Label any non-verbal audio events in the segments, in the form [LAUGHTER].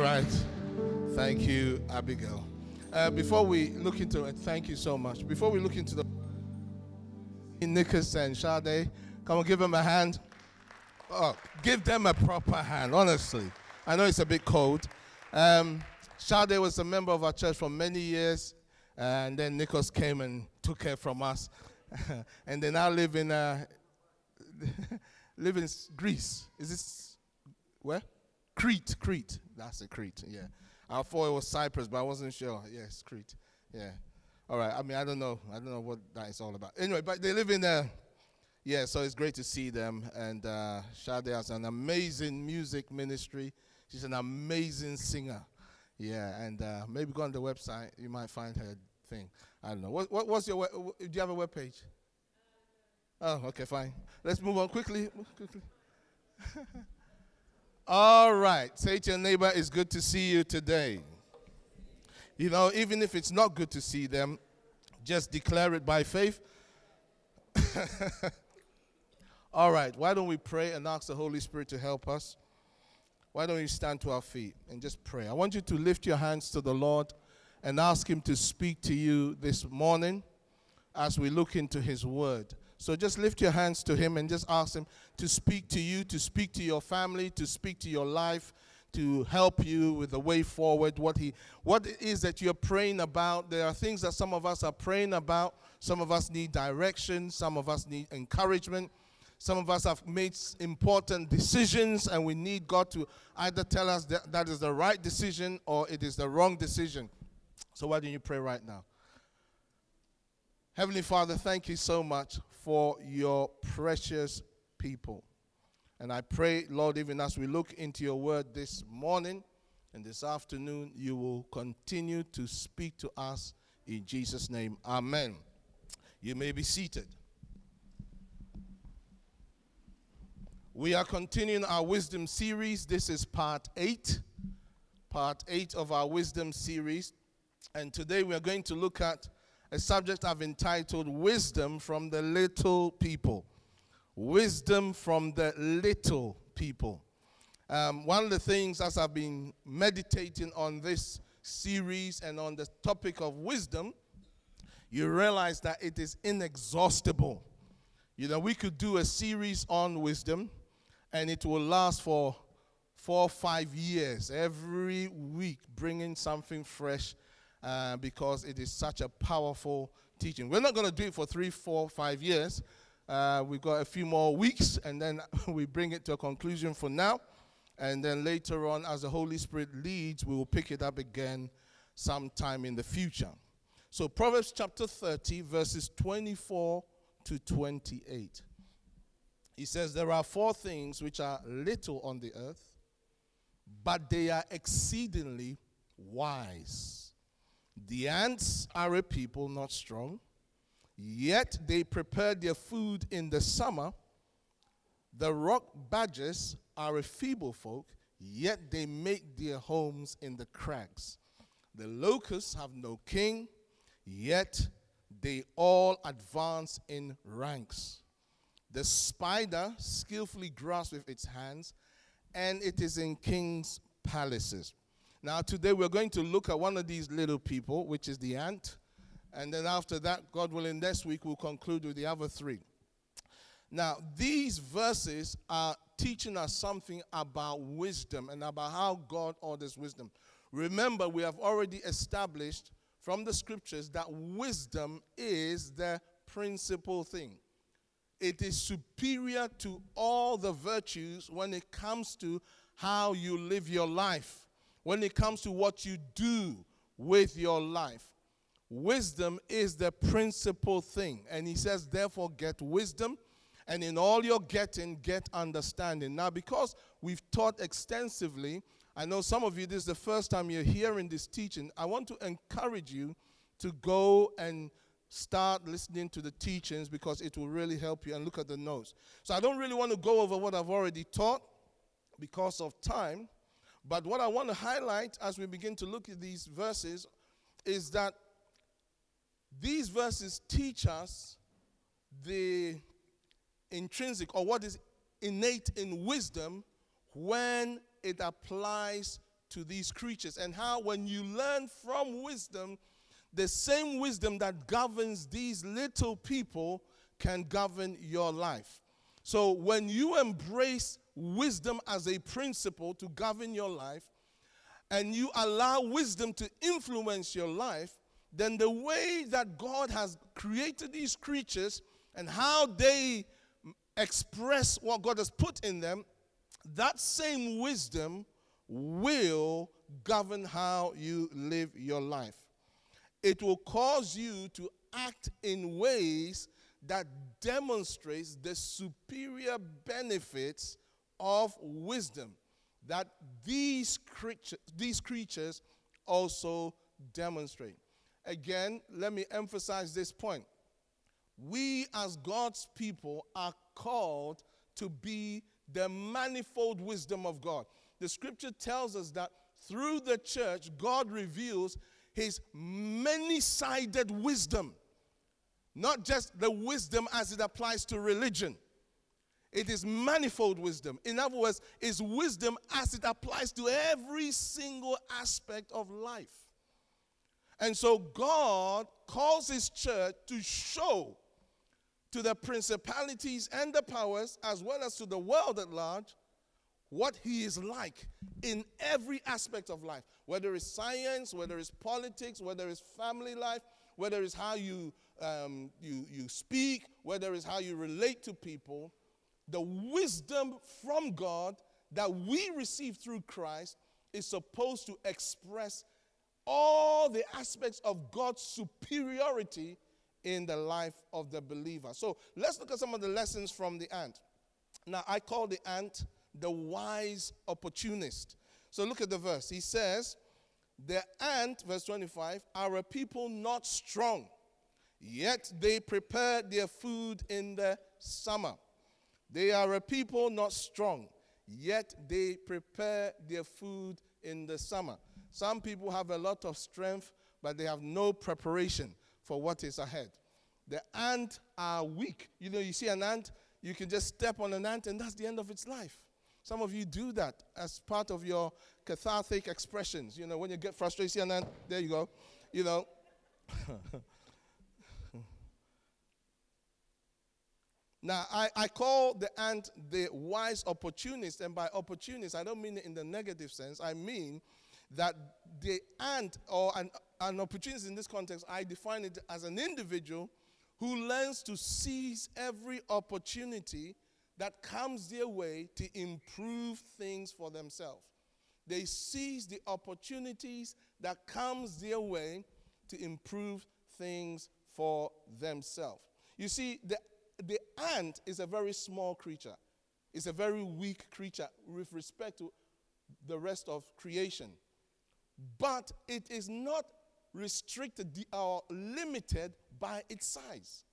right. Thank you, Abigail. Uh, before we look into it, thank you so much. Before we look into the Nicholas and Sade, come on, give them a hand. Oh, give them a proper hand, honestly. I know it's a bit cold. Um, Sade was a member of our church for many years, and then Nicholas came and took her from us. [LAUGHS] and they now live in, uh, [LAUGHS] live in Greece. Is this where? Crete, Crete. That's a Crete, yeah. I thought it was Cyprus, but I wasn't sure. Yes, Crete. Yeah. All right. I mean, I don't know. I don't know what that is all about. Anyway, but they live in there. Yeah, so it's great to see them. And uh, Shade has an amazing music ministry. She's an amazing singer. Yeah, and uh, maybe go on the website. You might find her thing. I don't know. What, what, what's your? Do you have a web page? Oh, okay, fine. Let's move on quickly. Quickly. [LAUGHS] All right. Say to your neighbor, it's good to see you today. You know, even if it's not good to see them, just declare it by faith. [LAUGHS] All right. Why don't we pray and ask the Holy Spirit to help us? Why don't we stand to our feet and just pray? I want you to lift your hands to the Lord and ask Him to speak to you this morning as we look into His Word. So just lift your hands to Him and just ask Him to speak to you, to speak to your family, to speak to your life, to help you with the way forward. What He, what it is that you're praying about. There are things that some of us are praying about. Some of us need direction. Some of us need encouragement. Some of us have made important decisions, and we need God to either tell us that that is the right decision or it is the wrong decision. So, why don't you pray right now? Heavenly Father, thank you so much for your precious people. And I pray, Lord, even as we look into your word this morning and this afternoon, you will continue to speak to us in Jesus' name. Amen. You may be seated. We are continuing our wisdom series. This is part eight, part eight of our wisdom series. And today we are going to look at a subject I've entitled Wisdom from the Little People. Wisdom from the Little People. Um, one of the things, as I've been meditating on this series and on the topic of wisdom, you realize that it is inexhaustible. You know, we could do a series on wisdom and it will last for four five years, every week, bringing something fresh uh, because it is such a powerful teaching. We're not going to do it for three, four, five years. Uh, we've got a few more weeks, and then [LAUGHS] we bring it to a conclusion for now. And then later on, as the Holy Spirit leads, we will pick it up again sometime in the future. So, Proverbs chapter 30, verses 24 to 28. He says, There are four things which are little on the earth, but they are exceedingly wise. The ants are a people not strong, yet they prepare their food in the summer. The rock badgers are a feeble folk, yet they make their homes in the crags. The locusts have no king, yet they all advance in ranks. The spider skillfully grasps with its hands, and it is in kings' palaces. Now, today we're going to look at one of these little people, which is the ant. And then after that, God willing, next week we'll conclude with the other three. Now, these verses are teaching us something about wisdom and about how God orders wisdom. Remember, we have already established from the scriptures that wisdom is the principal thing. It is superior to all the virtues when it comes to how you live your life when it comes to what you do with your life. Wisdom is the principal thing. And he says, therefore, get wisdom. And in all your getting, get understanding. Now, because we've taught extensively, I know some of you, this is the first time you're hearing this teaching. I want to encourage you to go and start listening to the teachings because it will really help you and look at the notes. So I don't really want to go over what I've already taught because of time. But what I want to highlight as we begin to look at these verses is that these verses teach us the intrinsic or what is innate in wisdom when it applies to these creatures, and how when you learn from wisdom, the same wisdom that governs these little people can govern your life. So when you embrace wisdom as a principle to govern your life, and you allow wisdom to influence your life, then the way that God has created these creatures and how they express what God has put in them, that same wisdom will govern how you live your life. It will cause you to act in ways that demonstrates the superior benefits of wisdom that these creatures, these creatures also demonstrate. Again, let me emphasize this point. We, as God's people, are called to be the manifold wisdom of God. The scripture tells us that through the church, God reveals his many sided wisdom, not just the wisdom as it applies to religion. It is manifold wisdom. In other words, it's wisdom as it applies to every single aspect of life. And so God calls his church to show to the principalities and the powers, as well as to the world at large, what he is like in every aspect of life, whether it's science, whether it's politics, whether it's family life, whether it's how you, um, you, you speak, whether it's how you relate to people. The wisdom from God that we receive through Christ is supposed to express all the aspects of God's superiority in the life of the believer. So let's look at some of the lessons from the ant. Now, I call the ant the wise opportunist. So look at the verse. He says, The ant, verse 25, are a people not strong, yet they prepare their food in the summer. They are a people not strong, yet they prepare their food in the summer. Some people have a lot of strength, but they have no preparation for what is ahead. The ant are weak. You know, you see an ant, you can just step on an ant, and that's the end of its life. Some of you do that as part of your cathartic expressions. You know, when you get frustrated, see an ant, there you go. You know. [LAUGHS] now, I, I call the ant the wise opportunist, and by opportunist, I don't mean it in the negative sense. I mean that the ant, or an, an opportunist in this context, I define it as an individual who learns to seize every opportunity that comes their way to improve things for themselves. They seize the opportunities that comes their way to improve things for themselves. You see, the, the ant is a very small creature. It's a very weak creature with respect to the rest of creation. But it is not restricted or limited by its size.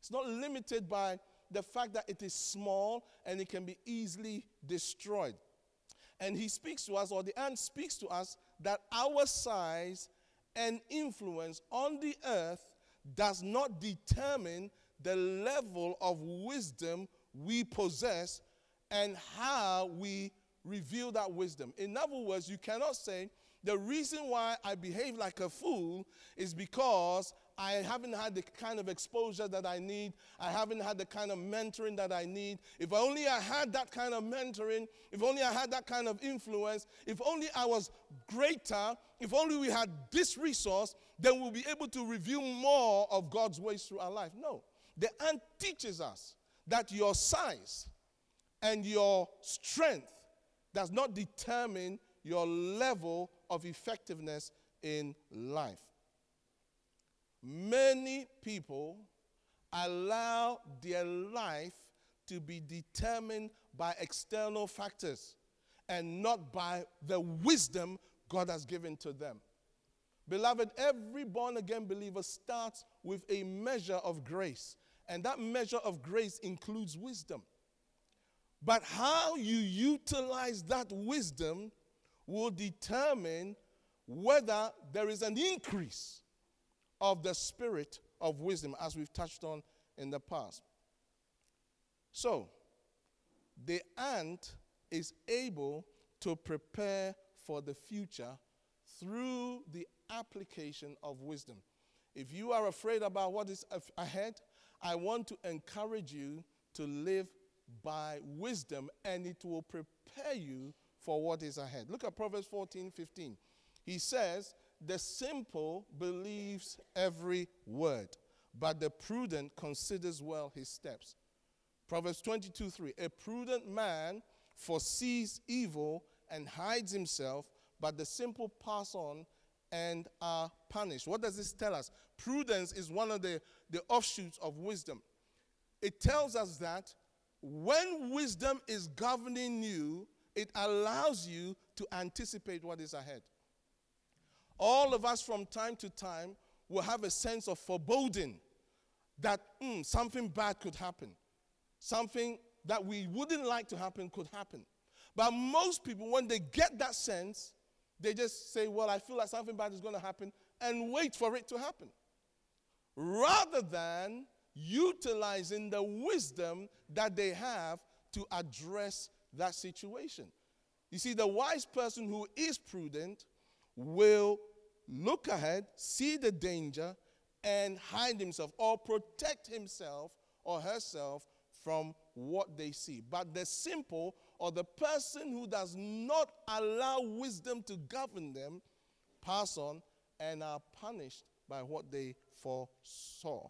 It's not limited by the fact that it is small and it can be easily destroyed. And he speaks to us, or the ant speaks to us, that our size and influence on the earth does not determine the level of wisdom we possess and how we reveal that wisdom. In other words, you cannot say, the reason why I behave like a fool is because I haven't had the kind of exposure that I need. I haven't had the kind of mentoring that I need. If only I had that kind of mentoring, if only I had that kind of influence, if only I was greater, if only we had this resource, then we'll be able to reveal more of God's ways through our life. No. The ant teaches us that your size and your strength does not determine your level of effectiveness in life. Many people allow their life to be determined by external factors and not by the wisdom God has given to them. Beloved, every born again believer starts with a measure of grace, and that measure of grace includes wisdom. But how you utilize that wisdom will determine whether there is an increase of the spirit of wisdom, as we've touched on in the past. So, the ant is able to prepare for the future through the application of wisdom. If you are afraid about what is ahead, I want to encourage you to live by wisdom and it will prepare you for what is ahead. Look at Proverbs 14 15. He says, The simple believes every word, but the prudent considers well his steps. Proverbs 22 3. A prudent man foresees evil and hides himself, but the simple pass on and are punished. What does this tell us? Prudence is one of the, the offshoots of wisdom. It tells us that when wisdom is governing you, it allows you to anticipate what is ahead. All of us, from time to time, will have a sense of foreboding that mm, something bad could happen. Something that we wouldn't like to happen could happen. But most people, when they get that sense, they just say, Well, I feel like something bad is going to happen, and wait for it to happen. Rather than utilizing the wisdom that they have to address that situation. You see, the wise person who is prudent will look ahead, see the danger, and hide himself or protect himself or herself from what they see. But the simple or the person who does not allow wisdom to govern them pass on and are punished by what they foresaw.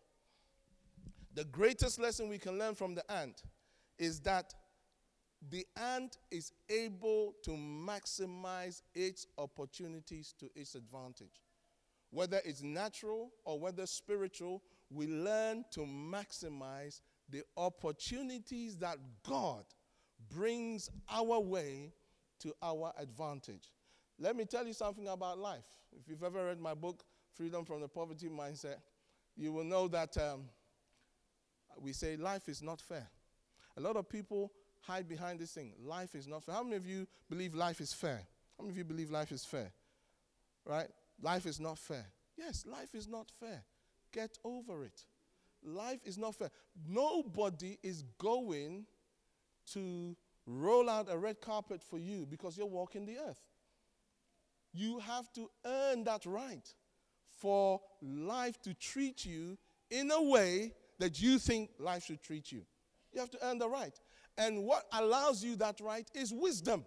The greatest lesson we can learn from the ant is that the ant is able to maximize its opportunities to its advantage. Whether it's natural or whether spiritual, we learn to maximize the opportunities that God brings our way to our advantage. Let me tell you something about life. If you've ever read my book, Freedom from the Poverty Mindset, you will know that um, we say life is not fair. A lot of people hide behind this thing. Life is not fair. How many of you believe life is fair? How many of you believe life is fair? Right? Life is not fair. Yes, life is not fair. Get over it. Life is not fair. Nobody is going to roll out a red carpet for you because you're walking the earth. You have to earn that right for life to treat you in a way that you think life should treat you. You have to earn the right. And what allows you that right is wisdom,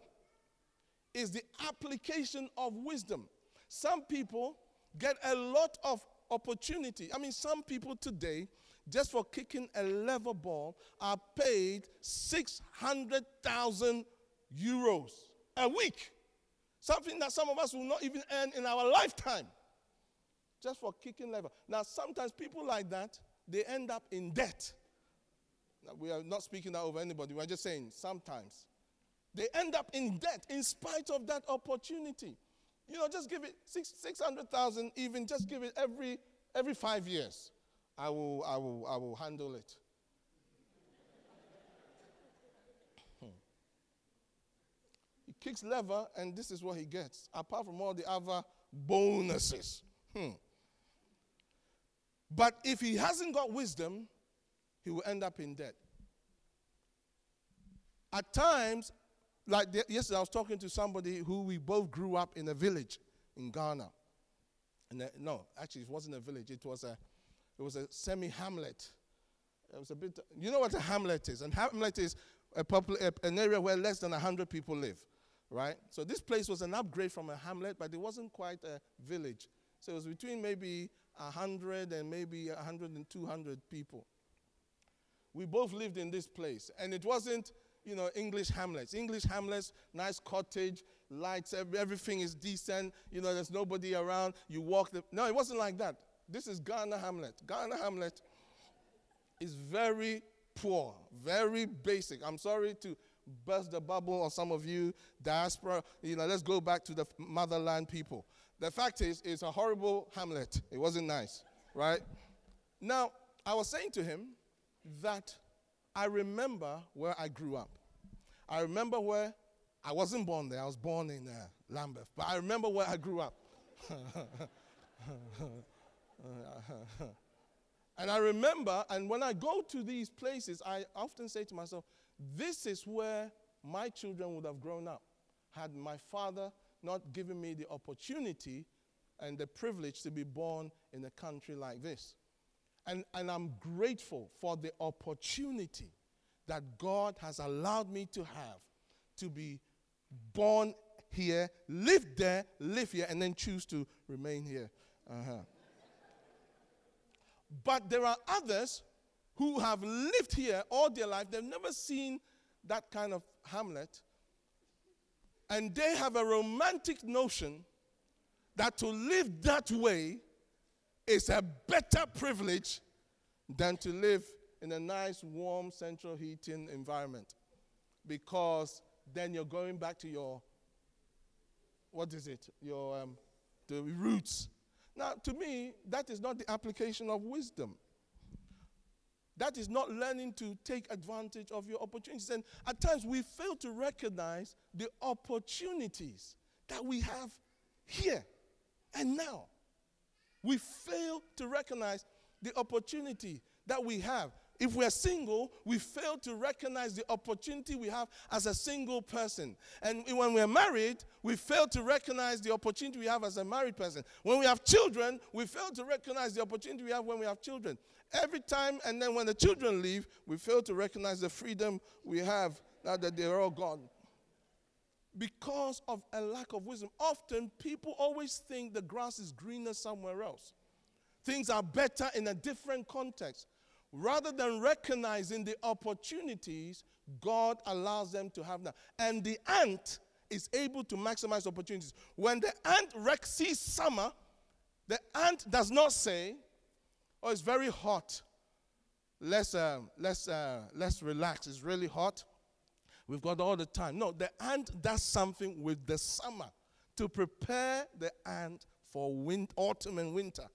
is the application of wisdom. Some people get a lot of opportunity. I mean, some people today, just for kicking a level ball, are paid 600,000 euros a week. Something that some of us will not even earn in our lifetime. Just for kicking level. Now, sometimes people like that, they end up in debt. Now, we are not speaking that over anybody. We're just saying sometimes. They end up in debt in spite of that opportunity. You know, just give it six, 600,000 even, just give it every, every five years. I will, I will, I will handle it. Hmm. He kicks lever, and this is what he gets, apart from all the other bonuses. Hmm. But if he hasn't got wisdom, he will end up in debt. At times, like the, yesterday, I was talking to somebody who we both grew up in a village in Ghana. And the, no, actually, it wasn't a village. It was a, it was a semi-hamlet. It was a bit. You know what a hamlet is? And hamlet is a popul- an area where less than hundred people live, right? So this place was an upgrade from a hamlet, but it wasn't quite a village. So it was between maybe 100 and maybe 100 and 200 people. We both lived in this place, and it wasn't, you know, English hamlets. English hamlets, nice cottage, lights, everything is decent. You know, there's nobody around. You walk the. No, it wasn't like that. This is Ghana Hamlet. Ghana Hamlet is very poor, very basic. I'm sorry to burst the bubble on some of you, diaspora. You know, let's go back to the motherland people. The fact is, it's a horrible Hamlet. It wasn't nice, right? Now, I was saying to him that I remember where I grew up. I remember where I wasn't born there. I was born in uh, Lambeth, but I remember where I grew up. [LAUGHS] and I remember, and when I go to these places, I often say to myself, this is where my children would have grown up had my father not given me the opportunity and the privilege to be born in a country like this. And, and I'm grateful for the opportunity that God has allowed me to have to be born here, live there, live here, and then choose to remain here. Uh-huh. But there are others who have lived here all their life, they've never seen that kind of hamlet, and they have a romantic notion that to live that way is a better privilege than to live in a nice, warm, central heating environment. Because then you're going back to your, what is it? Your um, the roots. Now, to me, that is not the application of wisdom. That is not learning to take advantage of your opportunities. And at times we fail to recognize the opportunities that we have here and now. We fail to recognize the opportunity that we have. If we're single, we fail to recognize the opportunity we have as a single person. And when we're married, we fail to recognize the opportunity we have as a married person. When we have children, we fail to recognize the opportunity we have when we have children. Every time, and then when the children leave, we fail to recognize the freedom we have now that they're all gone. Because of a lack of wisdom, often people always think the grass is greener somewhere else. Things are better in a different context rather than recognizing the opportunities God allows them to have now. And the ant is able to maximize opportunities. When the ant sees summer, the ant does not say, "Oh, it's very hot. Let's uh, let's uh, let's relax. It's really hot. We've got all the time." No, the ant does something with the summer to prepare the ant for wind, autumn and winter.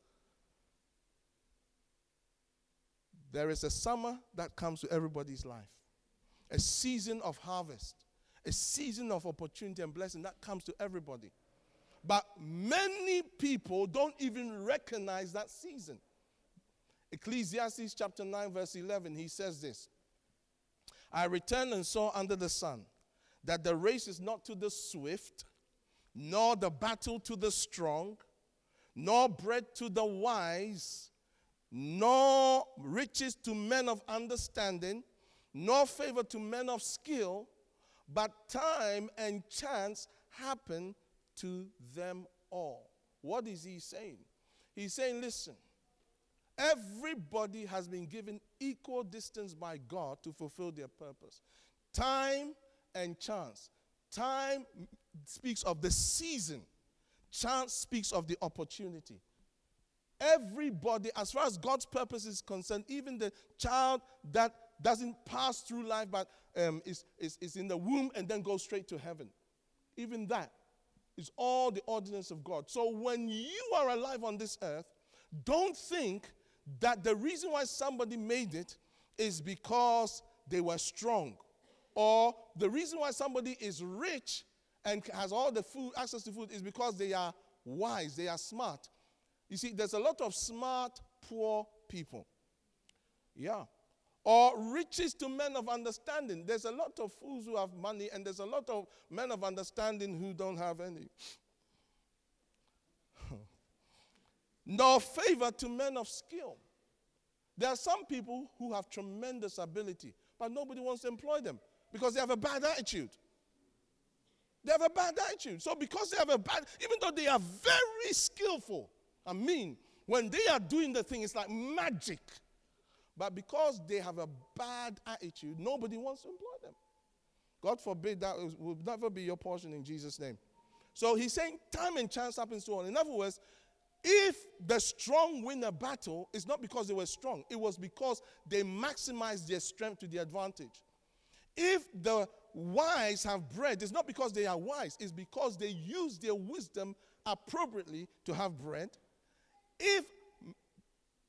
There is a summer that comes to everybody's life, a season of harvest, a season of opportunity and blessing that comes to everybody. But many people don't even recognize that season. Ecclesiastes chapter 9, verse 11, he says this I returned and saw under the sun that the race is not to the swift, nor the battle to the strong, nor bread to the wise nor riches to men of understanding, nor favor to men of skill, but time and chance happen to them all. What is he saying? He's saying, listen, everybody has been given equal distance by God to fulfill their purpose. Time and chance. Time speaks of the season, chance speaks of the opportunity. Everybody, as far as God's purpose is concerned, even the child that doesn't pass through life but um, is, is, is in the womb and then goes straight to heaven, even that is all the ordinance of God. So when you are alive on this earth, don't think that the reason why somebody made it is because they were strong, or the reason why somebody is rich and has all the food, access to food, is because they are wise, they are smart. You see, there's a lot of smart, poor people. Yeah. Or riches to men of understanding. There's a lot of fools who have money, and there's a lot of men of understanding who don't have any. Nor favor to men of skill. There are some people who have tremendous ability, but nobody wants to employ them because they have a bad attitude. They have a bad attitude. So, because they have a bad, even though they are very skillful, I mean, when they are doing the thing, it's like magic. But because they have a bad attitude, nobody wants to employ them. God forbid that will never be your portion in Jesus' name. So he's saying time and chance happens to all. In other words, if the strong win a battle, it's not because they were strong, it was because they maximized their strength to their advantage. If the wise have bread, it's not because they are wise, it's because they use their wisdom appropriately to have bread. If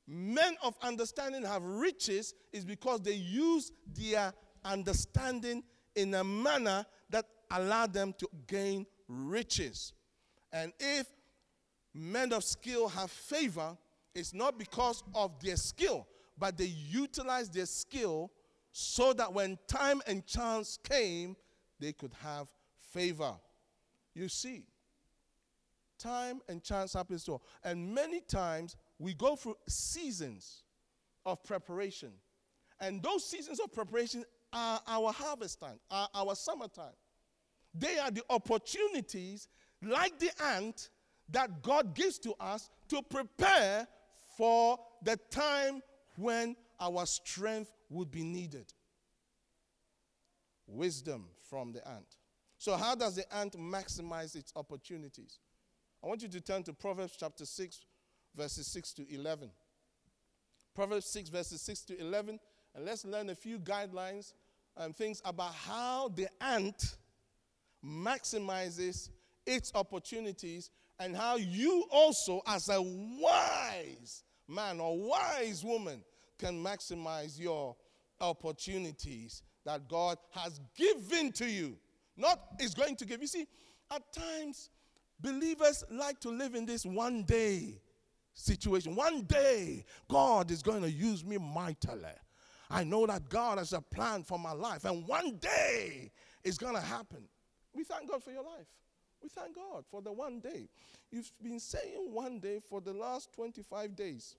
men of understanding have riches, it's because they use their understanding in a manner that allow them to gain riches. And if men of skill have favor, it's not because of their skill, but they utilize their skill so that when time and chance came, they could have favor. You see, time and chance happens to all. And many times we go through seasons of preparation. And those seasons of preparation are our harvest time, are our summertime. They are the opportunities, like the ant, that God gives to us to prepare for the time when our strength would be needed. Wisdom from the ant. So, how does the ant maximize its opportunities? I want you to turn to Proverbs chapter 6, verses 6 to 11. Proverbs 6, verses 6 to 11, and let's learn a few guidelines and things about how the ant maximizes its opportunities and how you also, as a wise man or wise woman, can maximize your opportunities that God has given to you. Not is going to give. You see, at times, believers like to live in this one day situation. One day, God is going to use me mightily. I know that God has a plan for my life, and one day it's going to happen. We thank God for your life. We thank God for the one day. You've been saying one day for the last 25 days,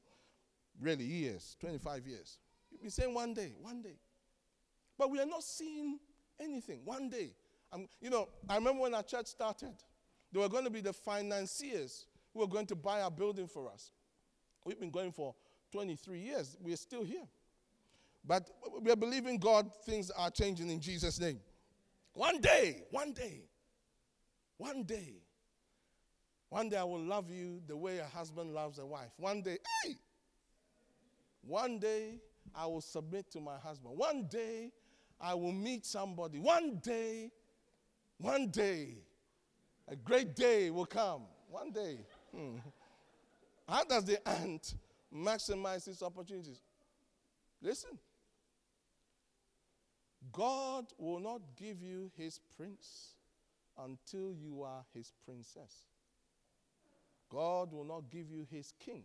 really, years, 25 years. You've been saying one day, one day. But we are not seeing anything. One day. Um, you know, I remember when our church started, they were going to be the financiers who were going to buy our building for us. We've been going for 23 years. We're still here. But we are believing God, things are changing in Jesus' name. One day, one day, one day, one day I will love you the way a husband loves a wife. One day, hey! One day I will submit to my husband. One day I will meet somebody. One day, one day, a great day will come. One day. Hmm. How does the ant maximize its opportunities? Listen. God will not give you his prince until you are his princess. God will not give you his king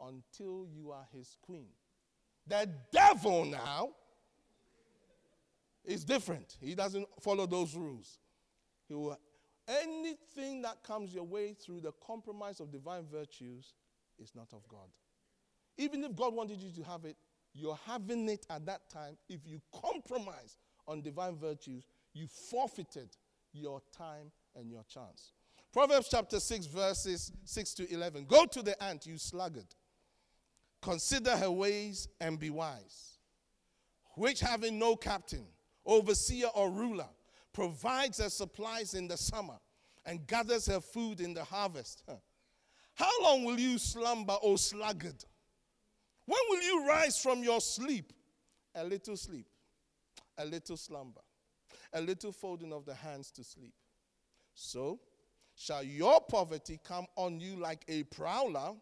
until you are his queen. The devil now is different. He doesn't follow those rules. He will, anything that comes your way through the compromise of divine virtues is not of God. Even if God wanted you to have it, you're having it at that time. If you compromise on divine virtues, you forfeited your time and your chance. Proverbs chapter 6, verses 6 to 11. Go to the ant, you sluggard. Consider her ways and be wise, which having no captain, overseer, or ruler, provides her supplies in the summer and gathers her food in the harvest. How long will you slumber, O sluggard? When will you rise from your sleep? A little sleep, a little slumber, a little folding of the hands to sleep. So shall your poverty come on you like a prowler,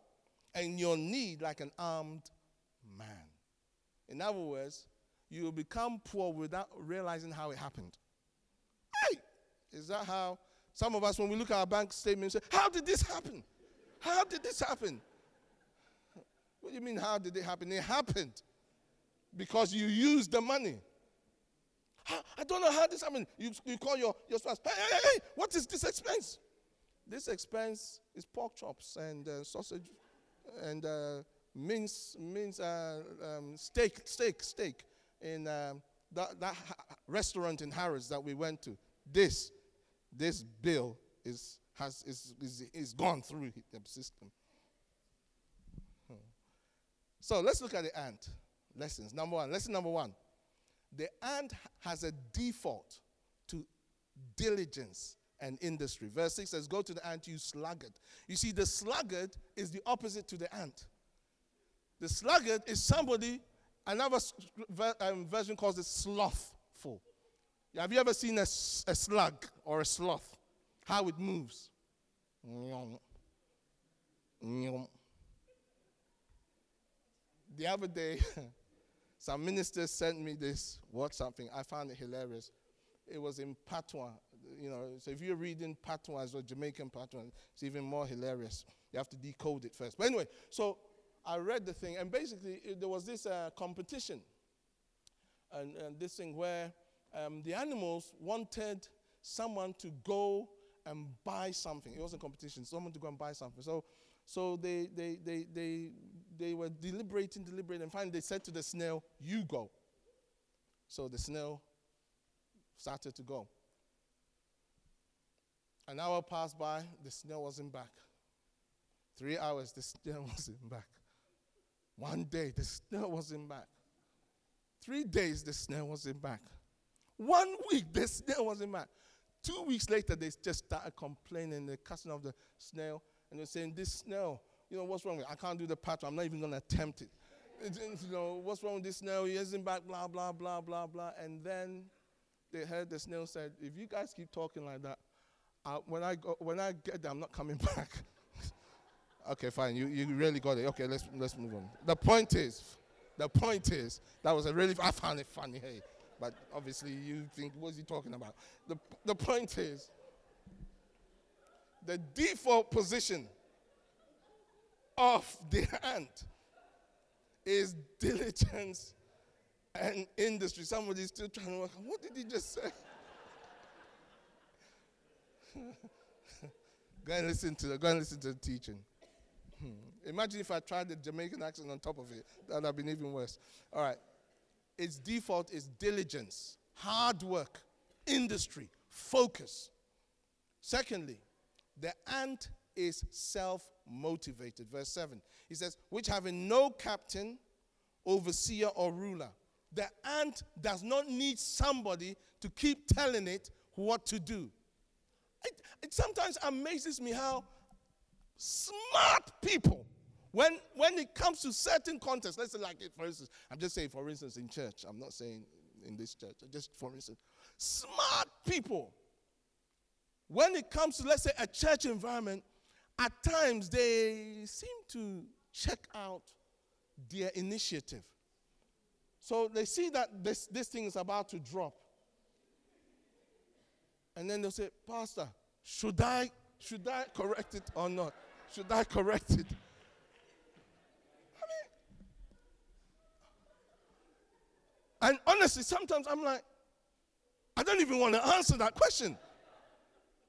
and your need like an armed man. In other words, you will become poor without realizing how it happened. Hey! Is that how some of us, when we look at our bank statement, say, How did this happen? How did this happen? What do you mean, how did it happen? It happened because you used the money. I don't know how this happened. You, you call your, your spouse, hey, hey, hey, what is this expense? This expense is pork chops and uh, sausage and uh, mince, mince uh, um, steak, steak, steak in um, that, that restaurant in Harrods that we went to. This, this bill is, has, is, is, is gone through the system. So let's look at the ant. Lessons. Number one. Lesson number one. The ant has a default to diligence and industry. Verse 6 says, Go to the ant, you sluggard. You see, the sluggard is the opposite to the ant. The sluggard is somebody, another um, version calls it slothful. Have you ever seen a, a slug or a sloth? How it moves? the other day, [LAUGHS] some ministers sent me this WhatsApp thing. I found it hilarious. It was in Patois. You know, so if you're reading Patois or Jamaican Patois, it's even more hilarious. You have to decode it first. But anyway, so I read the thing, and basically there was this uh, competition, and, and, this thing where um, the animals wanted someone to go and buy something. It was a competition. Someone to go and buy something. So, so they, they, they, they, they were deliberating, deliberating, and finally they said to the snail, You go. So the snail started to go. An hour passed by, the snail wasn't back. Three hours, the [LAUGHS] snail wasn't back. One day, the snail wasn't back. Three days, the snail wasn't back. One week, the snail wasn't back. Two weeks later, they just started complaining, the cussing of the snail, and they're saying, This snail, you know, what's wrong with it? I can't do the pattern. I'm not even going to attempt it. You know, what's wrong with this snail? He isn't back, blah, blah, blah, blah, blah. And then they heard the snail said, If you guys keep talking like that, uh, when, I go, when I get there, I'm not coming [LAUGHS] back. okay, fine. You, you really got it. Okay, let's, let's move on. The point is, the point is, that was a really, I found it funny, hey. But obviously, you think, what's he talking about? The, the point is, the default position of the ant is diligence and industry. Somebody's still trying to work. What did he just say? [LAUGHS] go and listen to the, go and listen to the teaching. Hmm. Imagine if I tried the Jamaican accent on top of it. That would have been even worse. All right. Its default is diligence, hard work, industry, focus. Secondly, the ant is self motivated. Verse 7. He says, which having no captain, overseer, or ruler. The ant does not need somebody to keep telling it what to do. It, it sometimes amazes me how smart people, when, when it comes to certain contexts, let's say, like, for instance, I'm just saying, for instance, in church, I'm not saying in this church, just for instance, smart people, when it comes to, let's say, a church environment, at times they seem to check out their initiative. So they see that this, this thing is about to drop. And then they'll say, Pastor, should I should I correct it or not? Should I correct it? I mean, and honestly, sometimes I'm like, I don't even want to answer that question.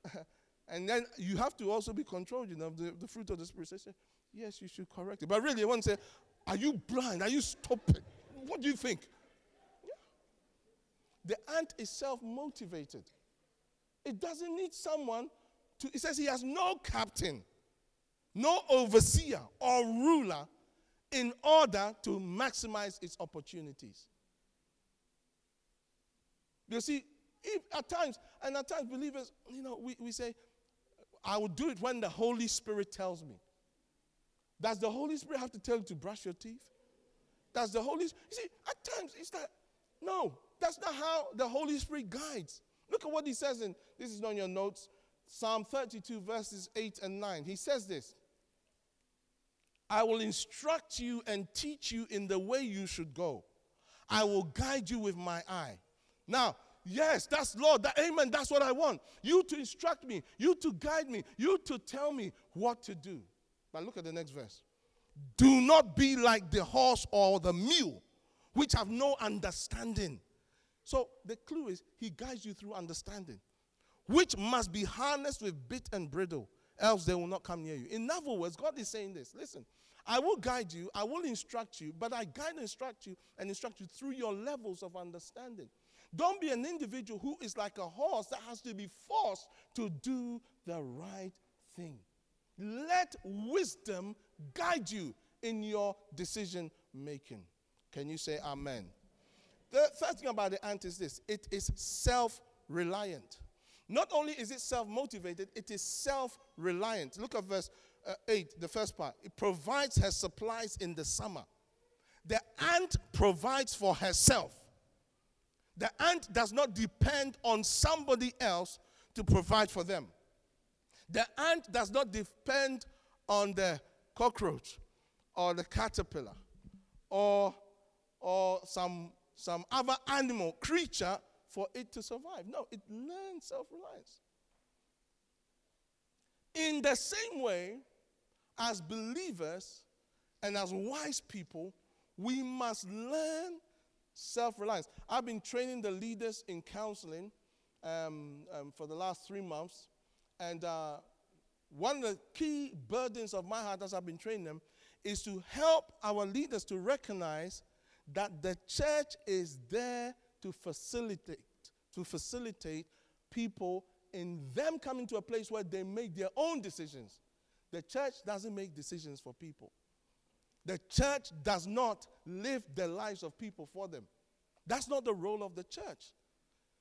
[LAUGHS] and then you have to also be controlled, you know, the, the fruit of the Spirit says, yes, you should correct it. But really, I want to say, are you blind? Are you stupid? What do you think? Yeah. The ant is self motivated. It doesn't need someone to, it says he has no captain, no overseer or ruler in order to maximize its opportunities. You see, if at times, and at times believers, you know, we, we say, I will do it when the Holy Spirit tells me. Does the Holy Spirit have to tell you to brush your teeth? Does the Holy Spirit, you see, at times it's that, no, that's not how the Holy Spirit guides. Look at what he says in, this is on your notes, Psalm 32, verses 8 and 9. He says this I will instruct you and teach you in the way you should go. I will guide you with my eye. Now, yes, that's Lord. That, amen. That's what I want. You to instruct me, you to guide me, you to tell me what to do. But look at the next verse. Do not be like the horse or the mule, which have no understanding. So the clue is he guides you through understanding which must be harnessed with bit and bridle, else they will not come near you. In other words, God is saying this listen, I will guide you, I will instruct you, but I guide and instruct you and instruct you through your levels of understanding. Don't be an individual who is like a horse that has to be forced to do the right thing. Let wisdom guide you in your decision making. Can you say amen? The first thing about the ant is this it is self reliant. Not only is it self motivated, it is self reliant. Look at verse uh, 8, the first part. It provides her supplies in the summer. The ant provides for herself. The ant does not depend on somebody else to provide for them. The ant does not depend on the cockroach or the caterpillar or, or some, some other animal, creature for it to survive. No, it learns self reliance. In the same way, as believers and as wise people, we must learn self reliance. I've been training the leaders in counseling um, um, for the last three months, And uh, one of the key burdens of my heart as I've been training them is to help our leaders to recognize that the church is there to facilitate to facilitate people in them coming to a place where they make their own decisions. The church doesn't make decisions for people. The church does not live the lives of people for them. That's not the role of the church.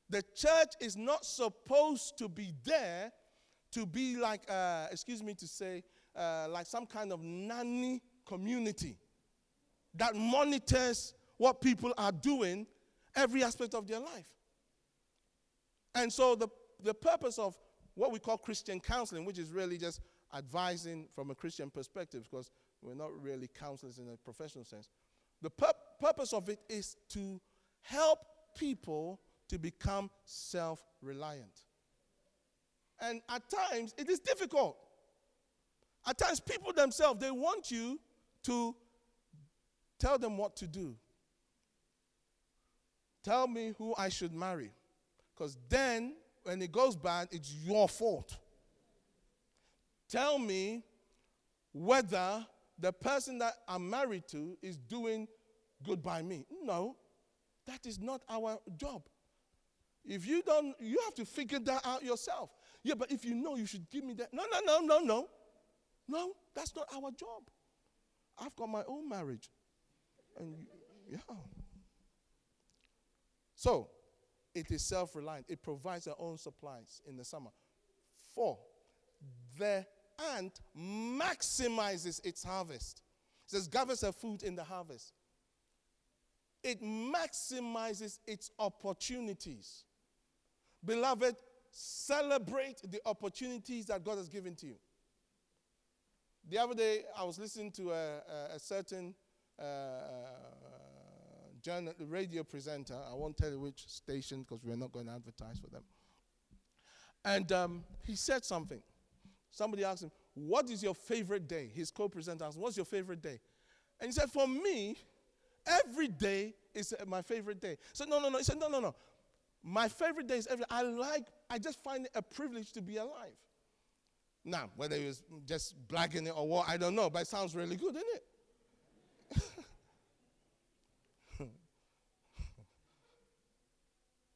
The church is not supposed to be there to be like, uh, excuse me to say, uh, like some kind of nanny community that monitors what people are doing every aspect of their life. And so the, the purpose of what we call Christian counseling, which is really just advising from a Christian perspective, because we're not really counselors in a professional sense. The pur- purpose of it is to help people to become self reliant. And at times, it is difficult. At times, people themselves, they want you to tell them what to do. Tell me who I should marry. Because then, when it goes bad, it's your fault. Tell me whether the person that I'm married to is doing good by me. No, that is not our job. If you don't, you have to figure that out yourself. Yeah, but if you know, you should give me that. No, no, no, no, no. No, that's not our job. I've got my own marriage. And yeah. So, it is self reliant. It provides their own supplies in the summer. Four, the ant maximizes its harvest. It says, gathers her food in the harvest. It maximizes its opportunities. Beloved, celebrate the opportunities that God has given to you. The other day, I was listening to a, a, a certain uh, journal, radio presenter. I won't tell you which station because we're not going to advertise for them. And um, he said something. Somebody asked him, What is your favorite day? His co presenter asked, What's your favorite day? And he said, For me, every day is my favorite day. So, no, no, no. He said, No, no, no. My favorite day is every I like, I just find it a privilege to be alive. Now, whether he was just blagging it or what, I don't know, but it sounds really good, isn't it? [LAUGHS]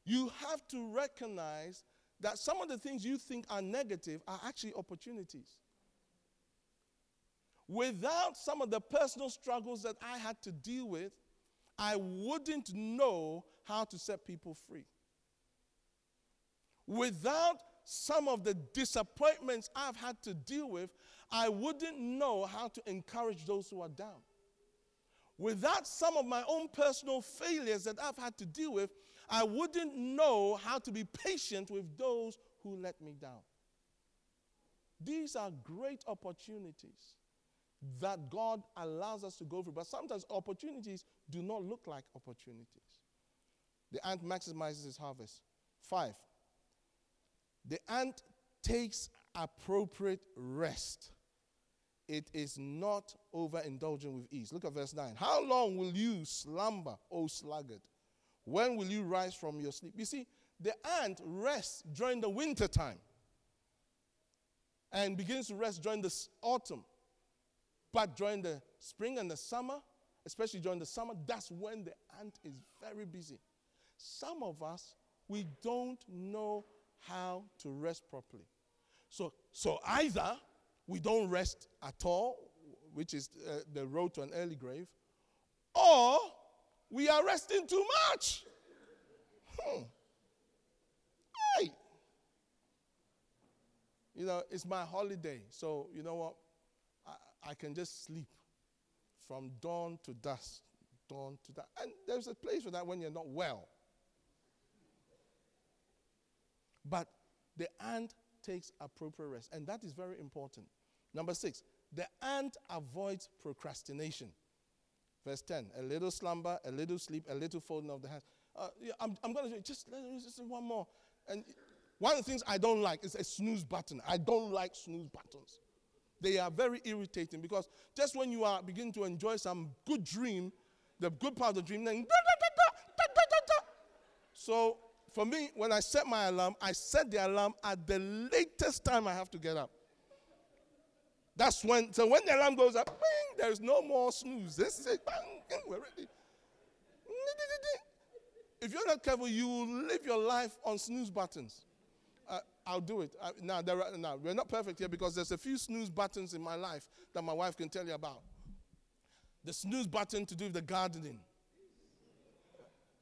you have to recognize that some of the things you think are negative are actually opportunities. Without some of the personal struggles that I had to deal with, I wouldn't know how to set people free. Without some of the disappointments I've had to deal with, I wouldn't know how to encourage those who are down. Without some of my own personal failures that I've had to deal with, I wouldn't know how to be patient with those who let me down. These are great opportunities that God allows us to go through. But sometimes opportunities do not look like opportunities. The ant maximizes its harvest. Five, the ant takes appropriate rest. It is not overindulging with ease. Look at verse 9. How long will you slumber, O sluggard? When will you rise from your sleep? You see, the ant rests during the winter time and begins to rest during the autumn. But during the spring and the summer, especially during the summer, that's when the ant is very busy. Some of us, we don't know how to rest properly. So, so either we don't rest at all, which is uh, the road to an early grave, or we are resting too much. Hmm. Hey. You know, it's my holiday, so you know what? I, I can just sleep from dawn to dusk, dawn to dusk. And there's a place for that when you're not well. But the ant takes appropriate rest, and that is very important. Number six, the ant avoids procrastination. Verse 10 a little slumber, a little sleep, a little folding of the hands. Uh, yeah, I'm, I'm going to just, just one more. And one of the things I don't like is a snooze button. I don't like snooze buttons. They are very irritating because just when you are beginning to enjoy some good dream, the good part of the dream, then so for me, when I set my alarm, I set the alarm at the latest time I have to get up. That's when, so when the alarm goes up, there's no more snooze. This is it, bang, we're ready. If you're not careful, you will live your life on snooze buttons. Uh, I'll do it. Now, there are, now, we're not perfect here because there's a few snooze buttons in my life that my wife can tell you about. The snooze button to do with the gardening.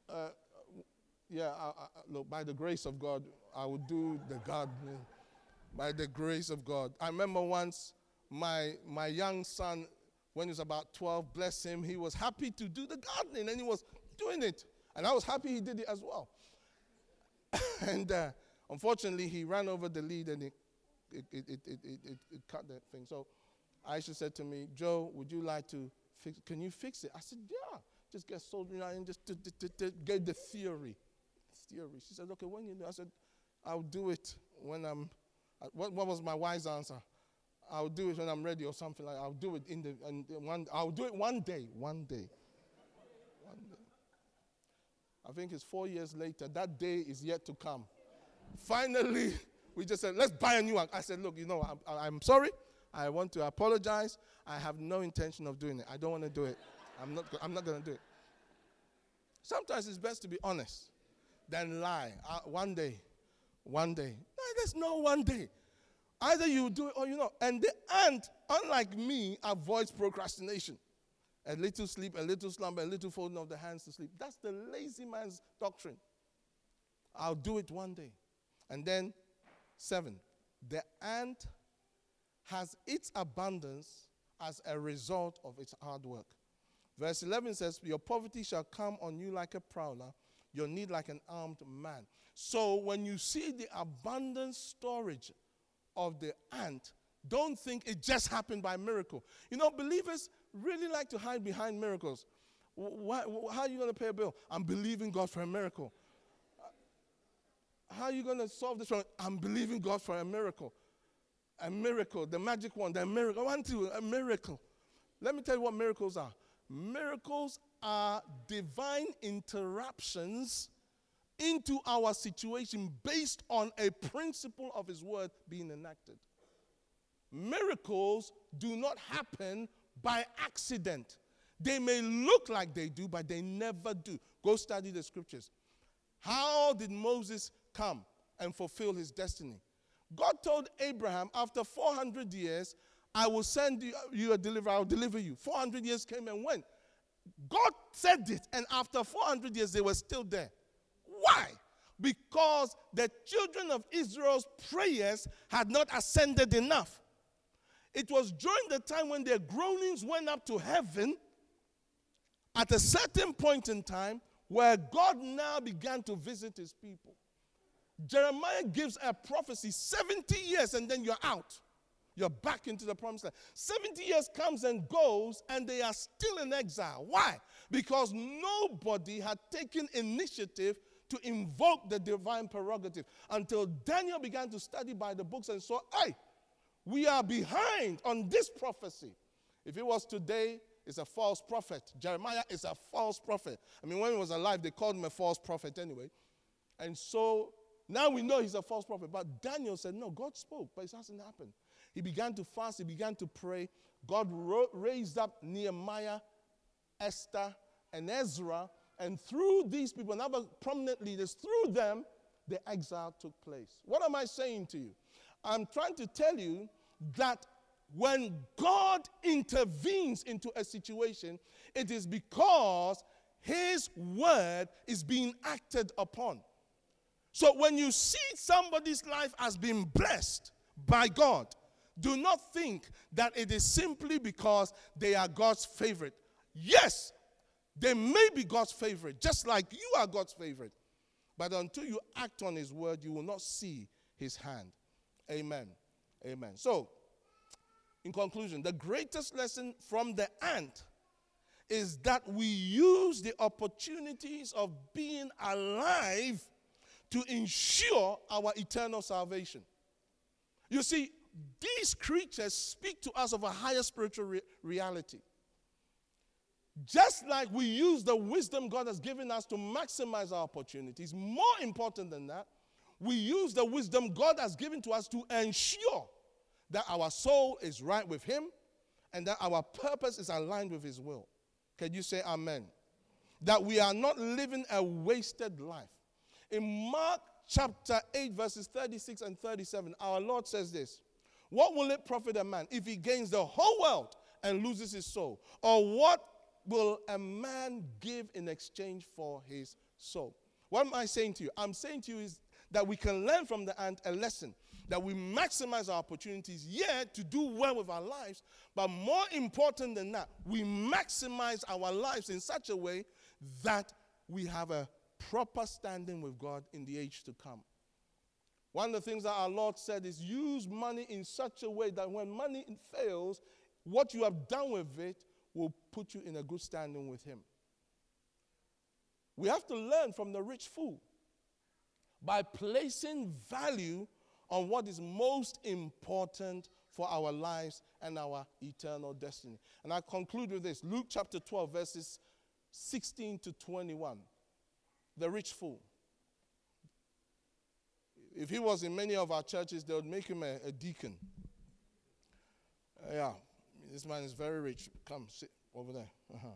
Uh, yeah, I, I, look, by the grace of God, I will do the gardening. By the grace of God. I remember once my, my young son, when he was about 12, bless him, he was happy to do the gardening and he was doing it. And I was happy he did it as well. [LAUGHS] and uh, unfortunately, he ran over the lead and it, it, it, it, it, cut that thing. So Aisha said to me, Joe, would you like to fix Can you fix it? I said, yeah. Just get soldering iron, just to, to, get the theory. Theory. She said, okay, when you know? I said, I'll do it when I'm. Uh, what, what was my wise answer? I'll do it when I'm ready or something like I'll do it in the and one I'll do it one day, one day. One day. I think it's 4 years later. That day is yet to come. Finally, [LAUGHS] we just said, let's buy a new one. I said, look, you know, I'm, I'm sorry. I want to apologize. I have no intention of doing it. I don't want to do it. I'm not, I'm not going to do it. Sometimes it's best to be honest than lie. Uh, one day, one day. No, there's no one day. Either you do it or you not. And the ant, unlike me, avoids procrastination. A little sleep, a little slumber, a little folding of the hands to sleep. That's the lazy man's doctrine. I'll do it one day. And then, seven, the ant has its abundance as a result of its hard work. Verse 11 says, Your poverty shall come on you like a prowler, your need like an armed man. So when you see the abundant storage of the ant, don't think it just happened by miracle. You know, believers really like to hide behind miracles. Why, how are you going to pay a bill? I'm believing God for a miracle. How are you going to solve this problem? I'm believing God for a miracle. A miracle, the magic one, the miracle. I want to, a miracle. Let me tell you what miracles are. Miracles are divine interruptions into our situation based on a principle of His word being enacted. Miracles do not happen by accident. They may look like they do, but they never do. Go study the scriptures. How did Moses come and fulfill his destiny? God told Abraham, after 400 years, I will send you, a deliverer, I'll deliver you. 400 years came and went. God said it, and after 400 years, they were still there. Why? Because the children of Israel's prayers had not ascended enough. It was during the time when their groanings went up to heaven at a certain point in time where God now began to visit his people. Jeremiah gives a prophecy 70 years and then you're out. You're back into the promised land. 70 years comes and goes, and they are still in exile. Why? Because nobody had taken initiative to invoke the divine prerogative until Daniel began to study by the books and saw, hey, we are behind on this prophecy. If it was today, it's a false prophet. Jeremiah is a false prophet. I mean, when he was alive, they called him a false prophet anyway. And so now we know he's a false prophet. But Daniel said, no, God spoke, but it hasn't happened. He began to fast, he began to pray. God ro- raised up Nehemiah, Esther, and Ezra. And through these people, and other prominent leaders, through them, the exile took place. What am I saying to you? I'm trying to tell you that when God intervenes into a situation, it is because his word is being acted upon. So when you see somebody's life has been blessed by God, do not think that it is simply because they are God's favorite. Yes, they may be God's favorite, just like you are God's favorite. But until you act on His word, you will not see His hand. Amen. Amen. So, in conclusion, the greatest lesson from the ant is that we use the opportunities of being alive to ensure our eternal salvation. You see, these creatures speak to us of a higher spiritual re- reality. Just like we use the wisdom God has given us to maximize our opportunities, more important than that, we use the wisdom God has given to us to ensure that our soul is right with Him and that our purpose is aligned with His will. Can you say amen? That we are not living a wasted life. In Mark chapter 8, verses 36 and 37, our Lord says this What will it profit a man if he gains the whole world and loses his soul? Or what will a man give in exchange for his soul? What am I saying to you? I'm saying to you is that we can learn from the ant a lesson that we maximize our opportunities, yet to do well with our lives. But more important than that, we maximize our lives in such a way that we have a proper standing with God in the age to come. One of the things that our Lord said is use money in such a way that when money fails, what you have done with it will put you in a good standing with Him. We have to learn from the rich fool by placing value on what is most important for our lives and our eternal destiny. And I conclude with this Luke chapter 12, verses 16 to 21. The rich fool. If he was in many of our churches, they would make him a, a deacon. Uh, yeah, this man is very rich. Come, sit over there. Uh-huh.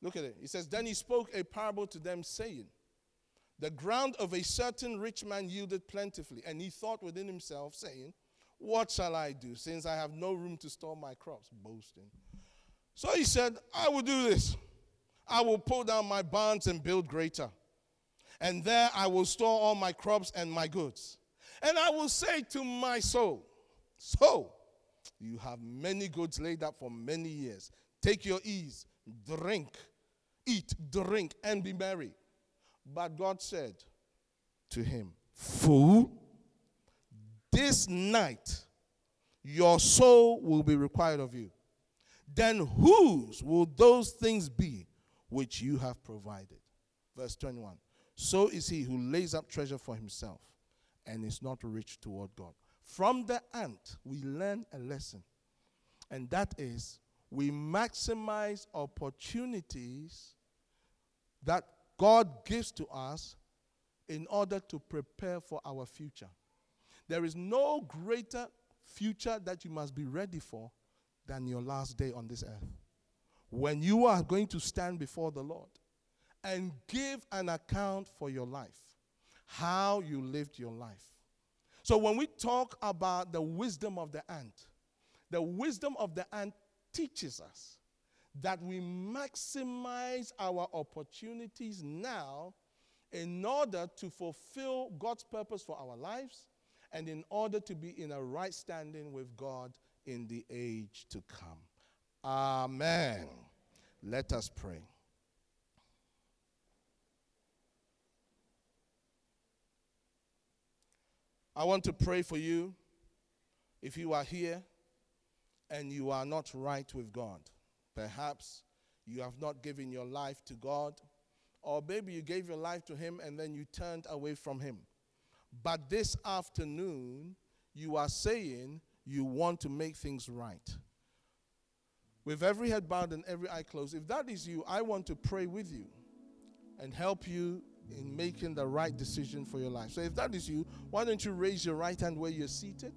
Look at it. He says, Then he spoke a parable to them, saying, The ground of a certain rich man yielded plentifully. And he thought within himself, saying, What shall I do, since I have no room to store my crops? Boasting. So he said, I will do this. I will pull down my barns and build greater. And there I will store all my crops and my goods. And I will say to my soul, So, you have many goods laid up for many years. Take your ease, drink, eat, drink, and be merry. But God said to him, Fool, this night your soul will be required of you. Then whose will those things be which you have provided? Verse 21. So is he who lays up treasure for himself and is not rich toward God. From the ant, we learn a lesson, and that is we maximize opportunities that God gives to us in order to prepare for our future. There is no greater future that you must be ready for than your last day on this earth. When you are going to stand before the Lord and give an account for your life, how you lived your life. So when we talk about the wisdom of the ant, the wisdom of the ant teaches us that we maximize our opportunities now in order to fulfill God's purpose for our lives and in order to be in a right standing with God in the age to come. Amen. Let us pray. I want to pray for you if you are here and you are not right with God. Perhaps you have not given your life to God, or maybe you gave your life to Him and then you turned away from Him. But this afternoon, you are saying you want to make things right. With every head bowed and every eye closed, if that is you, I want to pray with you and help you in making the right decision for your life. So if that is you, why don't you raise your right hand where you're seated?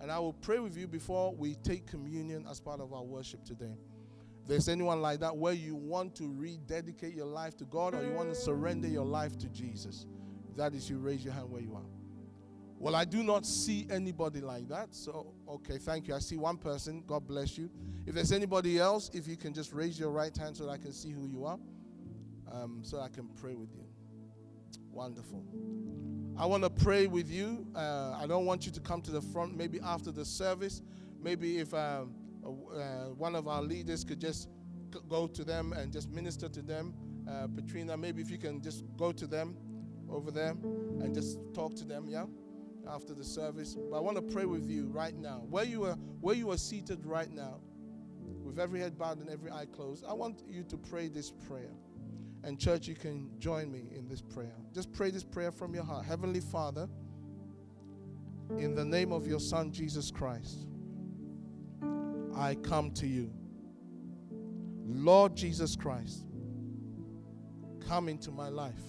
And I will pray with you before we take communion as part of our worship today. If there's anyone like that where you want to rededicate your life to God or you want to surrender your life to Jesus, if that is you, raise your hand where you are. Well, I do not see anybody like that. So, okay, thank you. I see one person. God bless you. If there's anybody else, if you can just raise your right hand so that I can see who you are, um, so I can pray with you. Wonderful. I want to pray with you. Uh, I don't want you to come to the front maybe after the service. Maybe if um, uh, one of our leaders could just go to them and just minister to them. Uh, Petrina, maybe if you can just go to them over there and just talk to them, yeah, after the service. But I want to pray with you right now. Where you are, where you are seated right now, with every head bowed and every eye closed, I want you to pray this prayer. And, church, you can join me in this prayer. Just pray this prayer from your heart. Heavenly Father, in the name of your Son, Jesus Christ, I come to you. Lord Jesus Christ, come into my life.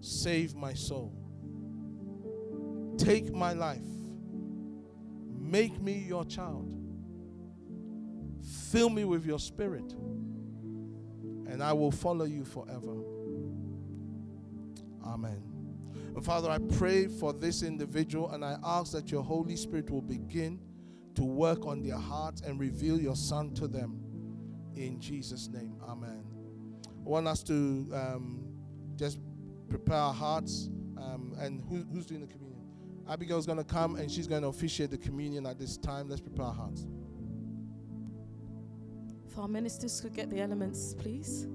Save my soul. Take my life. Make me your child. Fill me with your spirit. And I will follow you forever. Amen. And Father, I pray for this individual and I ask that your Holy Spirit will begin to work on their hearts and reveal your Son to them. In Jesus' name, Amen. I want us to um, just prepare our hearts. Um, and who, who's doing the communion? Abigail's going to come and she's going to officiate the communion at this time. Let's prepare our hearts. If our ministers could get the elements, please.